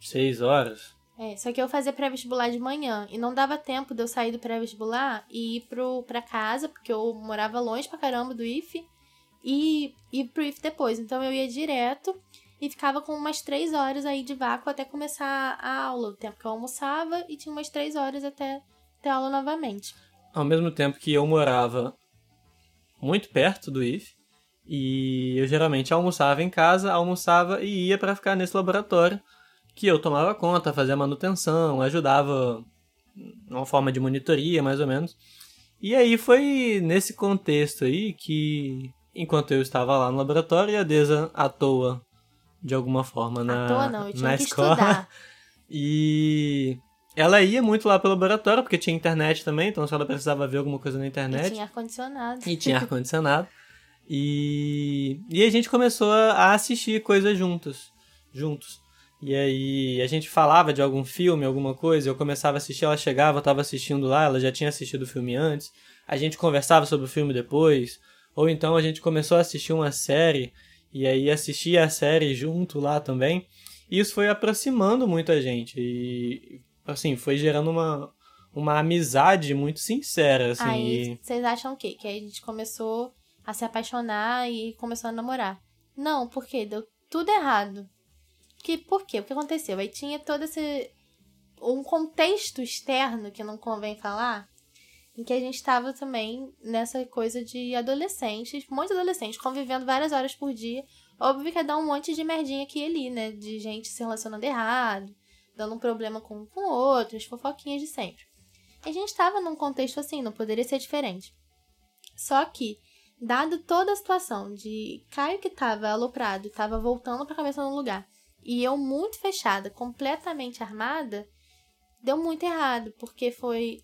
seis horas, é, só que eu fazia pré-vestibular de manhã e não dava tempo de eu sair do pré-vestibular e ir pro, pra casa, porque eu morava longe pra caramba do IF, e ir pro IF depois. Então eu ia direto e ficava com umas três horas aí de vácuo até começar a aula. O tempo que eu almoçava e tinha umas três horas até ter aula novamente. Ao mesmo tempo que eu morava muito perto do IF, e eu geralmente almoçava em casa, almoçava e ia para ficar nesse laboratório que eu tomava conta, fazia manutenção, ajudava uma forma de monitoria, mais ou menos. E aí foi nesse contexto aí que, enquanto eu estava lá no laboratório, a Deza à toa, de alguma forma, na, à toa não, eu tinha na que escola. Estudar. <laughs> E ela ia muito lá pro laboratório, porque tinha internet também, então se ela precisava ver alguma coisa na internet. E tinha ar-condicionado. E tinha <laughs> ar-condicionado. e, e a gente começou a assistir coisas juntos. Juntos. E aí a gente falava de algum filme, alguma coisa, eu começava a assistir, ela chegava, eu tava assistindo lá, ela já tinha assistido o filme antes, a gente conversava sobre o filme depois, ou então a gente começou a assistir uma série e aí assistia a série junto lá também. E isso foi aproximando muito a gente e assim, foi gerando uma uma amizade muito sincera, assim. Aí vocês acham o quê? Que aí a gente começou a se apaixonar e começou a namorar. Não, porque deu tudo errado. Que, por quê? O que aconteceu? Aí tinha todo esse. um contexto externo que não convém falar, em que a gente estava também nessa coisa de adolescentes, muitos adolescentes, convivendo várias horas por dia. Óbvio que ia dar um monte de merdinha aqui e ali, né? De gente se relacionando errado, dando um problema com um com outros, fofoquinhas de sempre. A gente estava num contexto assim, não poderia ser diferente. Só que, dado toda a situação de Caio que estava aloprado, estava voltando para a cabeça no lugar, e eu muito fechada, completamente armada, deu muito errado, porque foi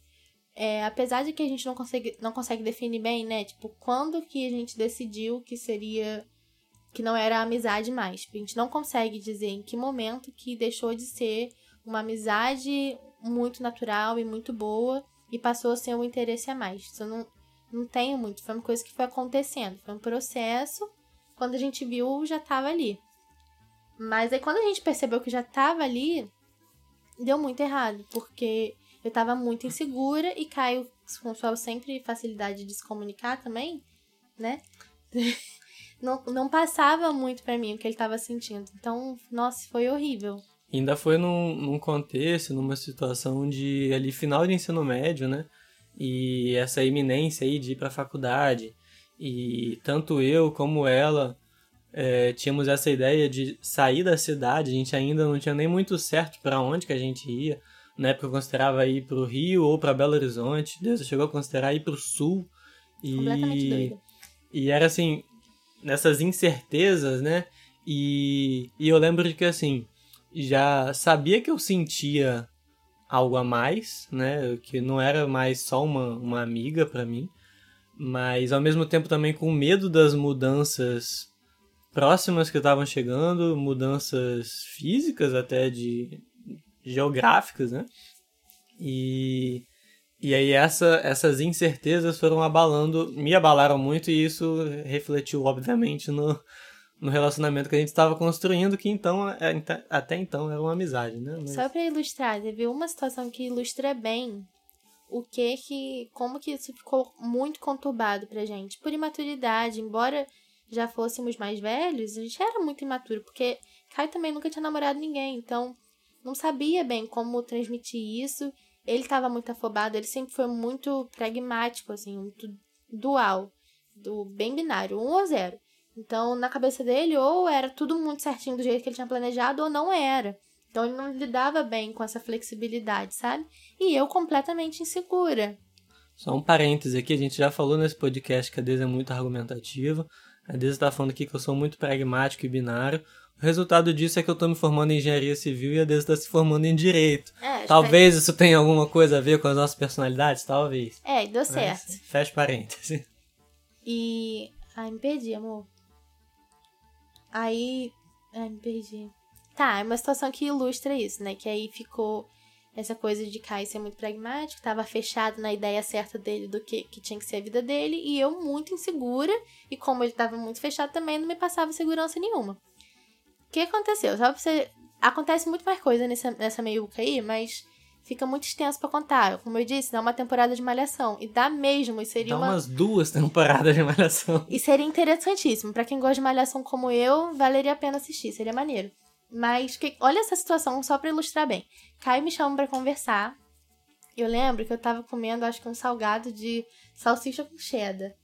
é, apesar de que a gente não consegue, não consegue definir bem, né? Tipo, quando que a gente decidiu que seria. que não era amizade mais. A gente não consegue dizer em que momento que deixou de ser uma amizade muito natural e muito boa e passou a ser um interesse a mais. Isso eu não, não tenho muito. Foi uma coisa que foi acontecendo. Foi um processo. Quando a gente viu, já tava ali. Mas aí quando a gente percebeu que já tava ali, deu muito errado. Porque eu tava muito insegura e Caio, com sua sempre facilidade de se comunicar também, né? <laughs> não, não passava muito para mim o que ele tava sentindo. Então, nossa, foi horrível. Ainda foi num, num contexto, numa situação de ali final de ensino médio, né? E essa iminência aí de ir pra faculdade. E tanto eu como ela é, tínhamos essa ideia de sair da cidade, a gente ainda não tinha nem muito certo para onde que a gente ia. Na época eu considerava ir pro Rio ou para Belo Horizonte. Deus chegou a considerar ir pro Sul. E, Completamente doido. E era assim, nessas incertezas, né? E, e eu lembro de que assim, já sabia que eu sentia algo a mais, né? Que não era mais só uma, uma amiga para mim, mas ao mesmo tempo também com medo das mudanças próximas que estavam chegando, mudanças físicas até de geográficas, né? E, e aí essa, essas incertezas foram abalando, me abalaram muito e isso refletiu obviamente no, no relacionamento que a gente estava construindo, que então é, até então era uma amizade, né? Mas... Só para ilustrar, teve uma situação que ilustra bem o que que como que isso ficou muito conturbado pra gente por imaturidade, embora já fôssemos mais velhos, a gente era muito imaturo, porque Caio também nunca tinha namorado ninguém, então não sabia bem como transmitir isso. Ele estava muito afobado, ele sempre foi muito pragmático, assim, muito dual, do bem binário, um ou zero. Então, na cabeça dele, ou era tudo muito certinho do jeito que ele tinha planejado, ou não era. Então, ele não lidava bem com essa flexibilidade, sabe? E eu completamente insegura. Só um parêntese aqui, a gente já falou nesse podcast que a Deise é muito argumentativa. A Deise está falando aqui que eu sou muito pragmático e binário. O resultado disso é que eu tô me formando em engenharia civil e a Deus está se formando em direito. É, talvez isso tenha alguma coisa a ver com as nossas personalidades, talvez. É, deu certo. Mas, fecha parênteses. E. Ai, me perdi, amor. Aí. Ai, me perdi. Tá, é uma situação que ilustra isso, né? Que aí ficou essa coisa de Kai ser muito pragmático, tava fechado na ideia certa dele do que, que tinha que ser a vida dele, e eu muito insegura, e como ele tava muito fechado também, não me passava segurança nenhuma que aconteceu? Só pra você. Acontece muito mais coisa nessa, nessa meiuca aí, mas fica muito extenso para contar. Como eu disse, dá uma temporada de malhação. E dá mesmo, e seria dá uma... umas duas temporadas de malhação. E seria interessantíssimo. para quem gosta de malhação como eu, valeria a pena assistir, seria maneiro. Mas que... olha essa situação só para ilustrar bem. Caio me chama para conversar. Eu lembro que eu tava comendo, acho que um salgado de salsicha com cheddar.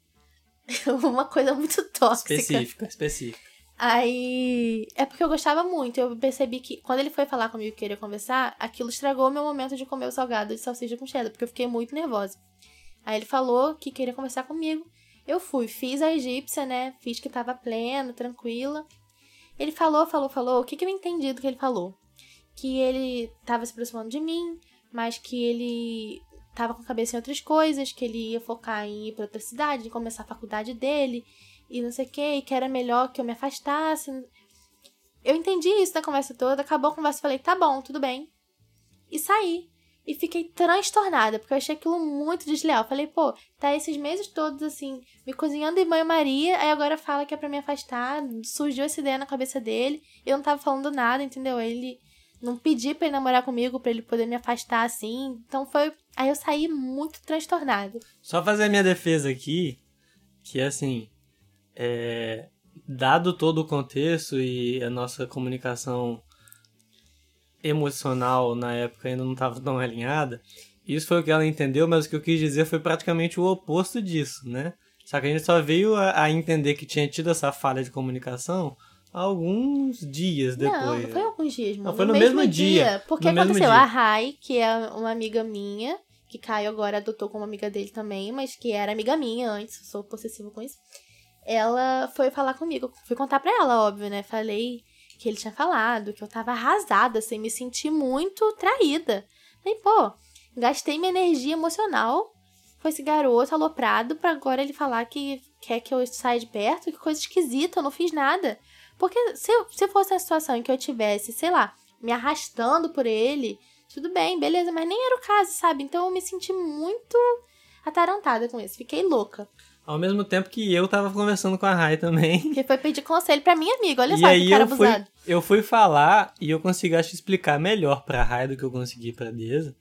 <laughs> uma coisa muito tóxica. Específica, específica. Aí. É porque eu gostava muito. Eu percebi que quando ele foi falar comigo e queria conversar, aquilo estragou meu momento de comer o salgado de salsicha com cheddar, porque eu fiquei muito nervosa. Aí ele falou que queria conversar comigo. Eu fui, fiz a egípcia, né? Fiz que tava pleno, tranquila. Ele falou, falou, falou. O que, que eu entendi do que ele falou? Que ele tava se aproximando de mim, mas que ele tava com a cabeça em outras coisas, que ele ia focar em ir pra outra cidade, em começar a faculdade dele e não sei o que, e que era melhor que eu me afastasse. Eu entendi isso na conversa toda, acabou a conversa, falei, tá bom, tudo bem. E saí. E fiquei transtornada, porque eu achei aquilo muito desleal. Falei, pô, tá esses meses todos assim, me cozinhando em banho-maria, aí agora fala que é pra me afastar, surgiu essa ideia na cabeça dele, eu não tava falando nada, entendeu? Ele não pedi pra ele namorar comigo, pra ele poder me afastar assim. Então foi. Aí eu saí muito transtornada. Só fazer a minha defesa aqui, que assim. É, dado todo o contexto e a nossa comunicação emocional na época ainda não estava tão alinhada, isso foi o que ela entendeu, mas o que eu quis dizer foi praticamente o oposto disso, né? Só que a gente só veio a, a entender que tinha tido essa falha de comunicação alguns dias depois. Não, não foi alguns dias, mano. Não, foi no, no mesmo, mesmo dia. dia. Porque No aconteceu, dia. a Rai, que é uma amiga minha, que Caio agora adotou como amiga dele também, mas que era amiga minha antes, sou possessiva com isso. Ela foi falar comigo, fui contar pra ela, óbvio, né? Falei que ele tinha falado, que eu tava arrasada, assim, me senti muito traída. Falei, pô, gastei minha energia emocional com esse garoto aloprado pra agora ele falar que quer que eu saia de perto, que coisa esquisita, eu não fiz nada. Porque se, eu- se fosse a situação em que eu tivesse, sei lá, me arrastando por ele, tudo bem, beleza, mas nem era o caso, sabe? Então eu me senti muito atarantada com isso, fiquei louca. Ao mesmo tempo que eu tava conversando com a Rai também. <laughs> Porque foi pedir conselho pra minha amiga, olha e só aí que cara eu fui, abusado. eu fui falar e eu consegui, acho, explicar melhor pra Rai do que eu consegui pra Deza.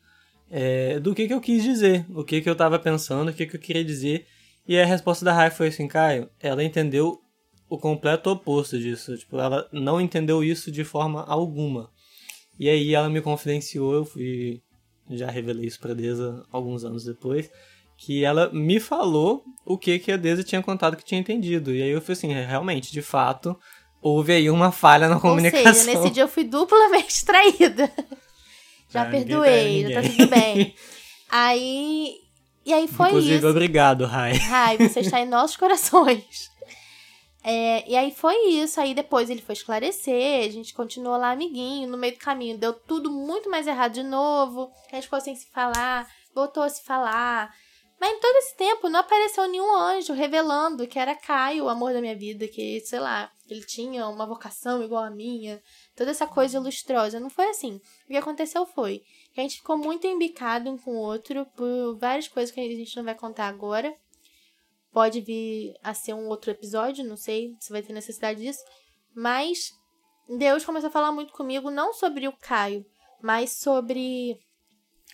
é, do que que eu quis dizer, o que que eu tava pensando, o que que eu queria dizer. E a resposta da Rai foi assim, Caio, ela entendeu o completo oposto disso. Tipo, ela não entendeu isso de forma alguma. E aí ela me confidenciou, eu fui. Já revelei isso pra Deza alguns anos depois. Que ela me falou o que, que a Deza tinha contado que tinha entendido. E aí eu falei assim, "É, realmente, de fato, houve aí uma falha na Ou comunicação. seja, nesse dia eu fui duplamente <laughs> traída. Já Ah, perdoei, já tá tudo bem. Aí. E aí foi Inclusive, isso. obrigado, Rai. Ai, você está em <laughs> nossos corações. É, e aí foi isso. Aí depois ele foi esclarecer, a gente continuou lá amiguinho. No meio do caminho deu tudo muito mais errado de novo. A gente ficou sem se falar, voltou a se falar. Mas em todo esse tempo não apareceu nenhum anjo revelando que era Caio, o amor da minha vida, que, sei lá, ele tinha uma vocação igual a minha. Toda essa coisa lustrosa. Não foi assim. O que aconteceu foi que a gente ficou muito embicado um com o outro por várias coisas que a gente não vai contar agora. Pode vir a ser um outro episódio, não sei se vai ter necessidade disso. Mas Deus começou a falar muito comigo, não sobre o Caio, mas sobre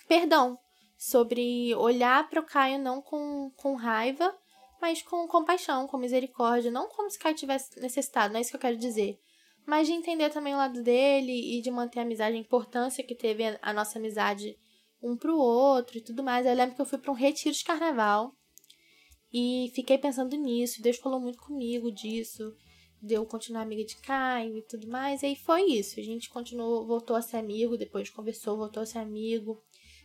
perdão. Sobre olhar para o Caio não com, com raiva, mas com compaixão, com misericórdia. Não como se Caio tivesse necessitado, não é isso que eu quero dizer. Mas de entender também o lado dele e de manter a amizade, a importância que teve a, a nossa amizade um pro outro e tudo mais. Eu lembro que eu fui para um retiro de carnaval e fiquei pensando nisso. Deus falou muito comigo disso, de eu continuar amiga de Caio e tudo mais. E aí foi isso. A gente continuou, voltou a ser amigo, depois conversou, voltou a ser amigo.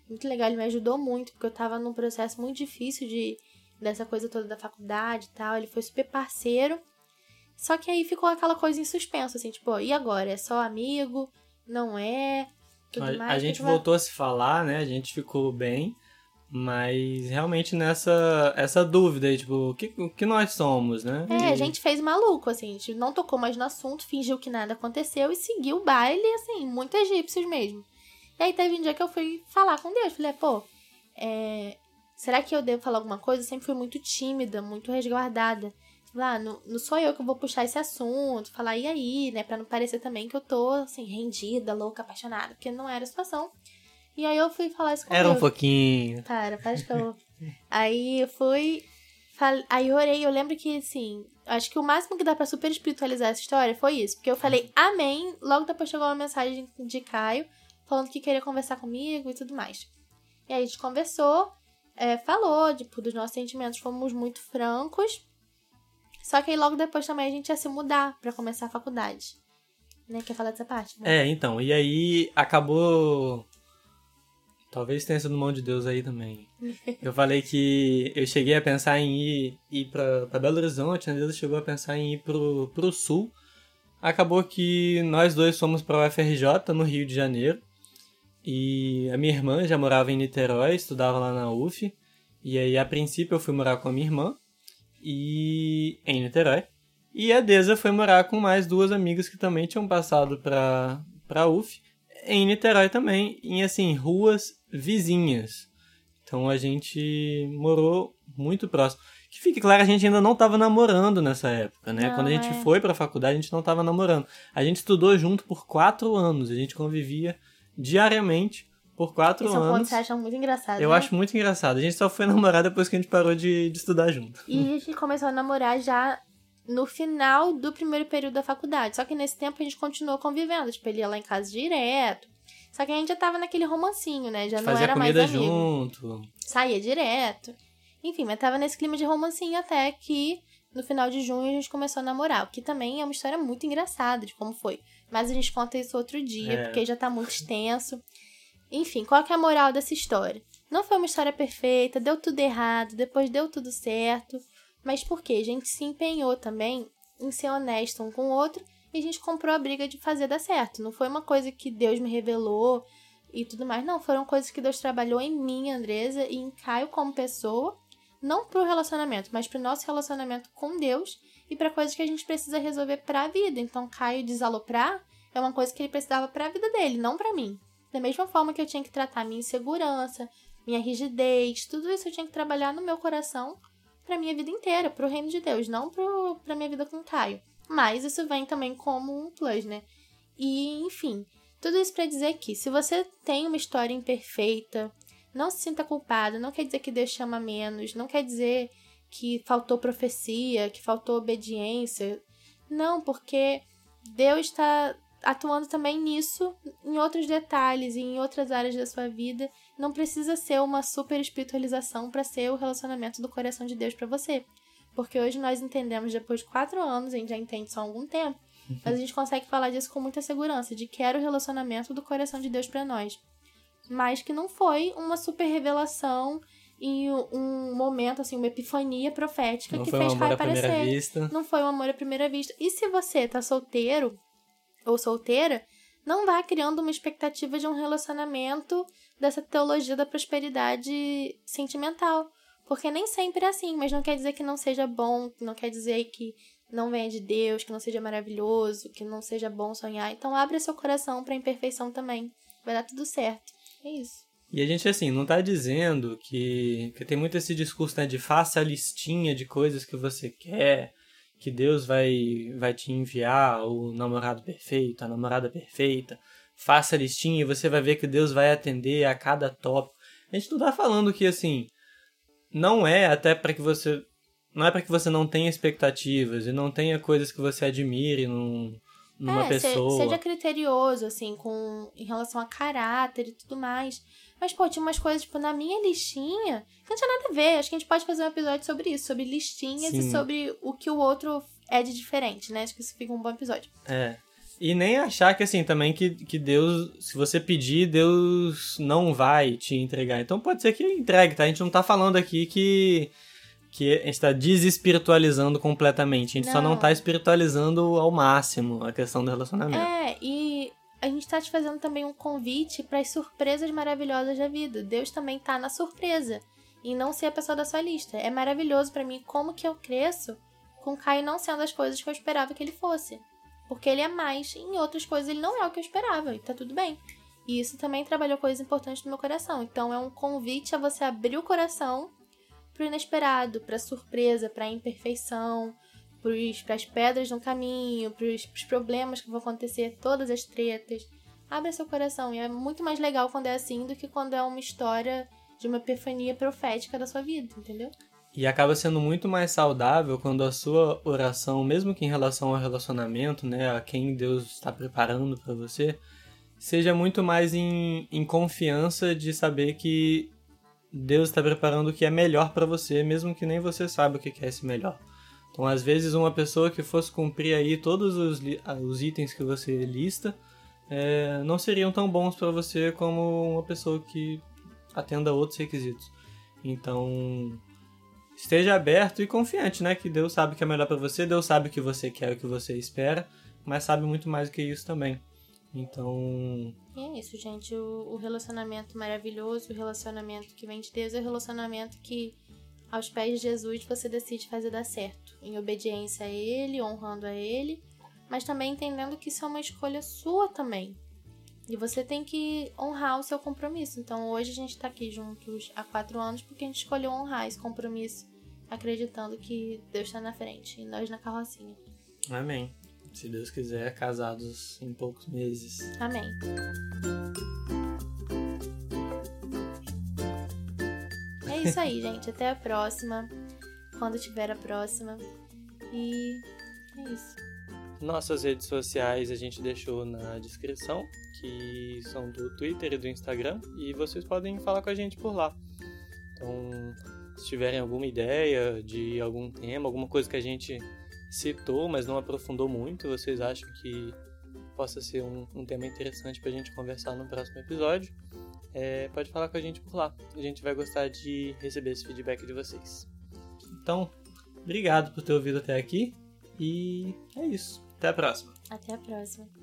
Muito legal, ele me ajudou muito, porque eu tava num processo muito difícil de dessa coisa toda da faculdade e tal. Ele foi super parceiro. Só que aí ficou aquela coisa em suspenso, assim, tipo, e agora? É só amigo? Não é? Tudo A, mais. a gente vai- voltou a se falar, né? A gente ficou bem, mas realmente nessa essa dúvida aí, tipo, o que, o que nós somos, né? É, E- a gente fez maluco, assim, a gente não tocou mais no assunto, fingiu que nada aconteceu e seguiu o baile, assim, muito egípcios mesmo. E aí teve um dia que eu fui falar com Deus, falei, pô, é, será que eu devo falar alguma coisa? Eu sempre fui muito tímida, muito resguardada. Falei, ah, não, não sou eu que vou puxar esse assunto, falar e aí, né, pra não parecer também que eu tô, assim, rendida, louca, apaixonada, porque não era a situação. E aí eu fui falar isso com Era um Deus. pouquinho. Para, para de caô. Aí eu fui. fal- Aí eu orei, eu lembro que, assim, acho que o máximo que dá pra super espiritualizar essa história foi isso. Porque eu falei amém, logo depois chegou uma mensagem de Caio, falando que queria conversar comigo e tudo mais. E aí a gente conversou, é, falou, tipo, dos nossos sentimentos, fomos muito francos. Só que aí logo depois também a gente ia se mudar pra começar a faculdade. Né? Quer falar dessa parte? né? É, então, e aí acabou. Talvez tenha sido mão de Deus aí também. <laughs> Eu falei que eu cheguei a pensar em ir, ir pra, pra Belo Horizonte, a Deus chegou a pensar em ir pro, pro sul. Acabou que nós dois fomos pra UFRJ, no Rio de Janeiro. E a minha irmã já morava em Niterói, estudava lá na UF. E aí, a princípio, eu fui morar com a minha irmã e em Niterói. E a Deza foi morar com mais duas amigas que também tinham passado pra, pra UF, em Niterói também, em assim, ruas vizinhas. Então a gente morou muito próximo. Que fique claro, a gente ainda não estava namorando nessa época, né? Não, Quando a gente é. foi pra faculdade, a gente não estava namorando. A gente estudou junto por quatro anos, a gente convivia diariamente por quatro Esse é um ponto que anos. você acha muito engraçado. Eu né? acho muito engraçado. A gente só foi <laughs> namorar depois que a gente parou de, de estudar junto. E a gente começou a namorar já no final do primeiro período da faculdade. Só que nesse tempo a gente continuou convivendo. Tipo, ele ia lá em casa direto. Só que a gente já tava naquele romancinho, né? Já não Fazia era mais amigo. junto. Saía direto. Enfim, mas tava nesse clima de romancinho até que no final de junho a gente começou a namorar. O que também é uma história muito engraçada de como foi. Mas a gente conta isso outro dia, É. porque já tá muito extenso. Enfim, qual que é a moral dessa história? Não foi uma história perfeita, deu tudo errado, depois deu tudo certo. Mas por quê? A gente se empenhou também em ser honesto um com o outro e a gente comprou a briga de fazer dar certo. Não foi uma coisa que Deus me revelou e tudo mais. Não, foram coisas que Deus trabalhou em mim, Andresa, e em Caio como pessoa. Não pro relacionamento, mas pro nosso relacionamento com Deus e para coisas que a gente precisa resolver pra vida. Então, Caio desaloprar é uma coisa que ele precisava pra vida dele, não pra mim. Da mesma forma que eu tinha que tratar minha insegurança, minha rigidez, tudo isso eu tinha que trabalhar no meu coração pra minha vida inteira, pro reino de Deus, não pro, pra minha vida com o Caio. Mas isso vem também como um plus, né? E, enfim, tudo isso pra dizer que se você tem uma história imperfeita, não se sinta culpado, não quer dizer que Deus chama menos, não quer dizer que faltou profecia, que faltou obediência. Não, porque Deus está atuando também nisso, em outros detalhes e em outras áreas da sua vida. Não precisa ser uma super espiritualização para ser o relacionamento do coração de Deus para você. Porque hoje nós entendemos, depois de quatro anos, a gente já entende só há algum tempo, mas a gente consegue falar disso com muita segurança, de que era o relacionamento do coração de Deus para nós. Mas que não foi uma super revelação e um momento, assim, uma epifania profética Não que um fez à primeira aparecer. vista. Não foi um amor à primeira vista. E se você tá solteiro ou solteira, não vá criando uma expectativa de um relacionamento dessa teologia da prosperidade sentimental. Porque nem sempre é assim, mas não quer dizer que não seja bom, não quer dizer que não venha de Deus, que não seja maravilhoso, que não seja bom sonhar. Então abre seu coração pra imperfeição também. Vai dar tudo certo. É isso. E a gente, assim, não tá dizendo que, que tem muito esse discurso, né, de faça a listinha de coisas que você quer, que Deus vai, vai te enviar o namorado perfeito, a namorada perfeita. Faça a listinha e você vai ver que Deus vai atender a cada tópico. A gente não tá falando que, assim, não é até para que você... Não é para que você não tenha expectativas e não tenha coisas que você admire num, numa é, se- pessoa. seja criterioso, assim, com em relação a caráter e tudo mais. Mas, pô, tinha umas coisas, tipo, na minha listinha, que não tinha nada a ver. Acho que a gente pode fazer um episódio sobre isso, sobre listinhas e Sim. sobre o que o outro é de diferente, né? Acho que isso fica um bom episódio. É. E nem achar que assim também que, que Deus, se você pedir, Deus não vai te entregar. Então pode ser que ele entregue, tá? A gente não tá falando aqui que, que a gente tá desespiritualizando completamente. A gente só não Não. tá espiritualizando ao máximo a questão do relacionamento. É, e a gente tá te fazendo também um convite para as surpresas maravilhosas da vida. Deus também tá na surpresa. E não ser a pessoa da sua lista. É maravilhoso pra mim como que eu cresço com o Caio não sendo as coisas que eu esperava que ele fosse. Porque ele é mais, e em outras coisas ele não é o que eu esperava, e tá tudo bem. E isso também trabalhou coisas importantes no meu coração. Então é um convite a você abrir o coração pro inesperado, pra surpresa, pra imperfeição, para as pedras no caminho, pros, pros problemas que vão acontecer, todas as tretas. Abra seu coração. E é muito mais legal quando é assim do que quando é uma história de uma epifania profética da sua vida, entendeu? E acaba sendo muito mais saudável quando a sua oração, mesmo que em relação ao relacionamento, né, a quem Deus está preparando para você, seja muito mais em, em confiança de saber que Deus está preparando o que é melhor para você, mesmo que nem você saiba o que é esse melhor. Então, às vezes, uma pessoa que fosse cumprir aí todos os, ah, os itens que você lista, é, não seriam tão bons para você como uma pessoa que atenda outros requisitos. Então, esteja aberto e confiante, né? Que Deus sabe o que é melhor pra você, Deus sabe o que você quer, o que você espera, mas sabe muito mais do que isso também. Então, E é isso, gente. O, o relacionamento maravilhoso, o relacionamento que vem de Deus, é o relacionamento que, aos pés de Jesus, você decide fazer dar certo. Em obediência a Ele, honrando a Ele, mas também entendendo que isso é uma escolha sua também. E você tem que honrar o seu compromisso. Então hoje a gente tá aqui juntos há quatro anos porque a gente escolheu honrar esse compromisso acreditando que Deus está na frente e nós na carrocinha. Amém. Se Deus quiser, casados em poucos meses. Amém. É isso aí, gente. Até a próxima. Quando tiver a próxima. E é isso. Nossas redes sociais a gente deixou na descrição, que são do Twitter e do Instagram, e vocês podem falar com a gente por lá. Então, se tiverem alguma ideia de algum tema, alguma coisa que a gente citou, mas não aprofundou muito, vocês acham que possa ser um, um tema interessante para a gente conversar no próximo episódio, é, pode falar com a gente por lá. A gente vai gostar de receber esse feedback de vocês. Então, obrigado por ter ouvido até aqui e é isso. Até a próxima. Até a próxima.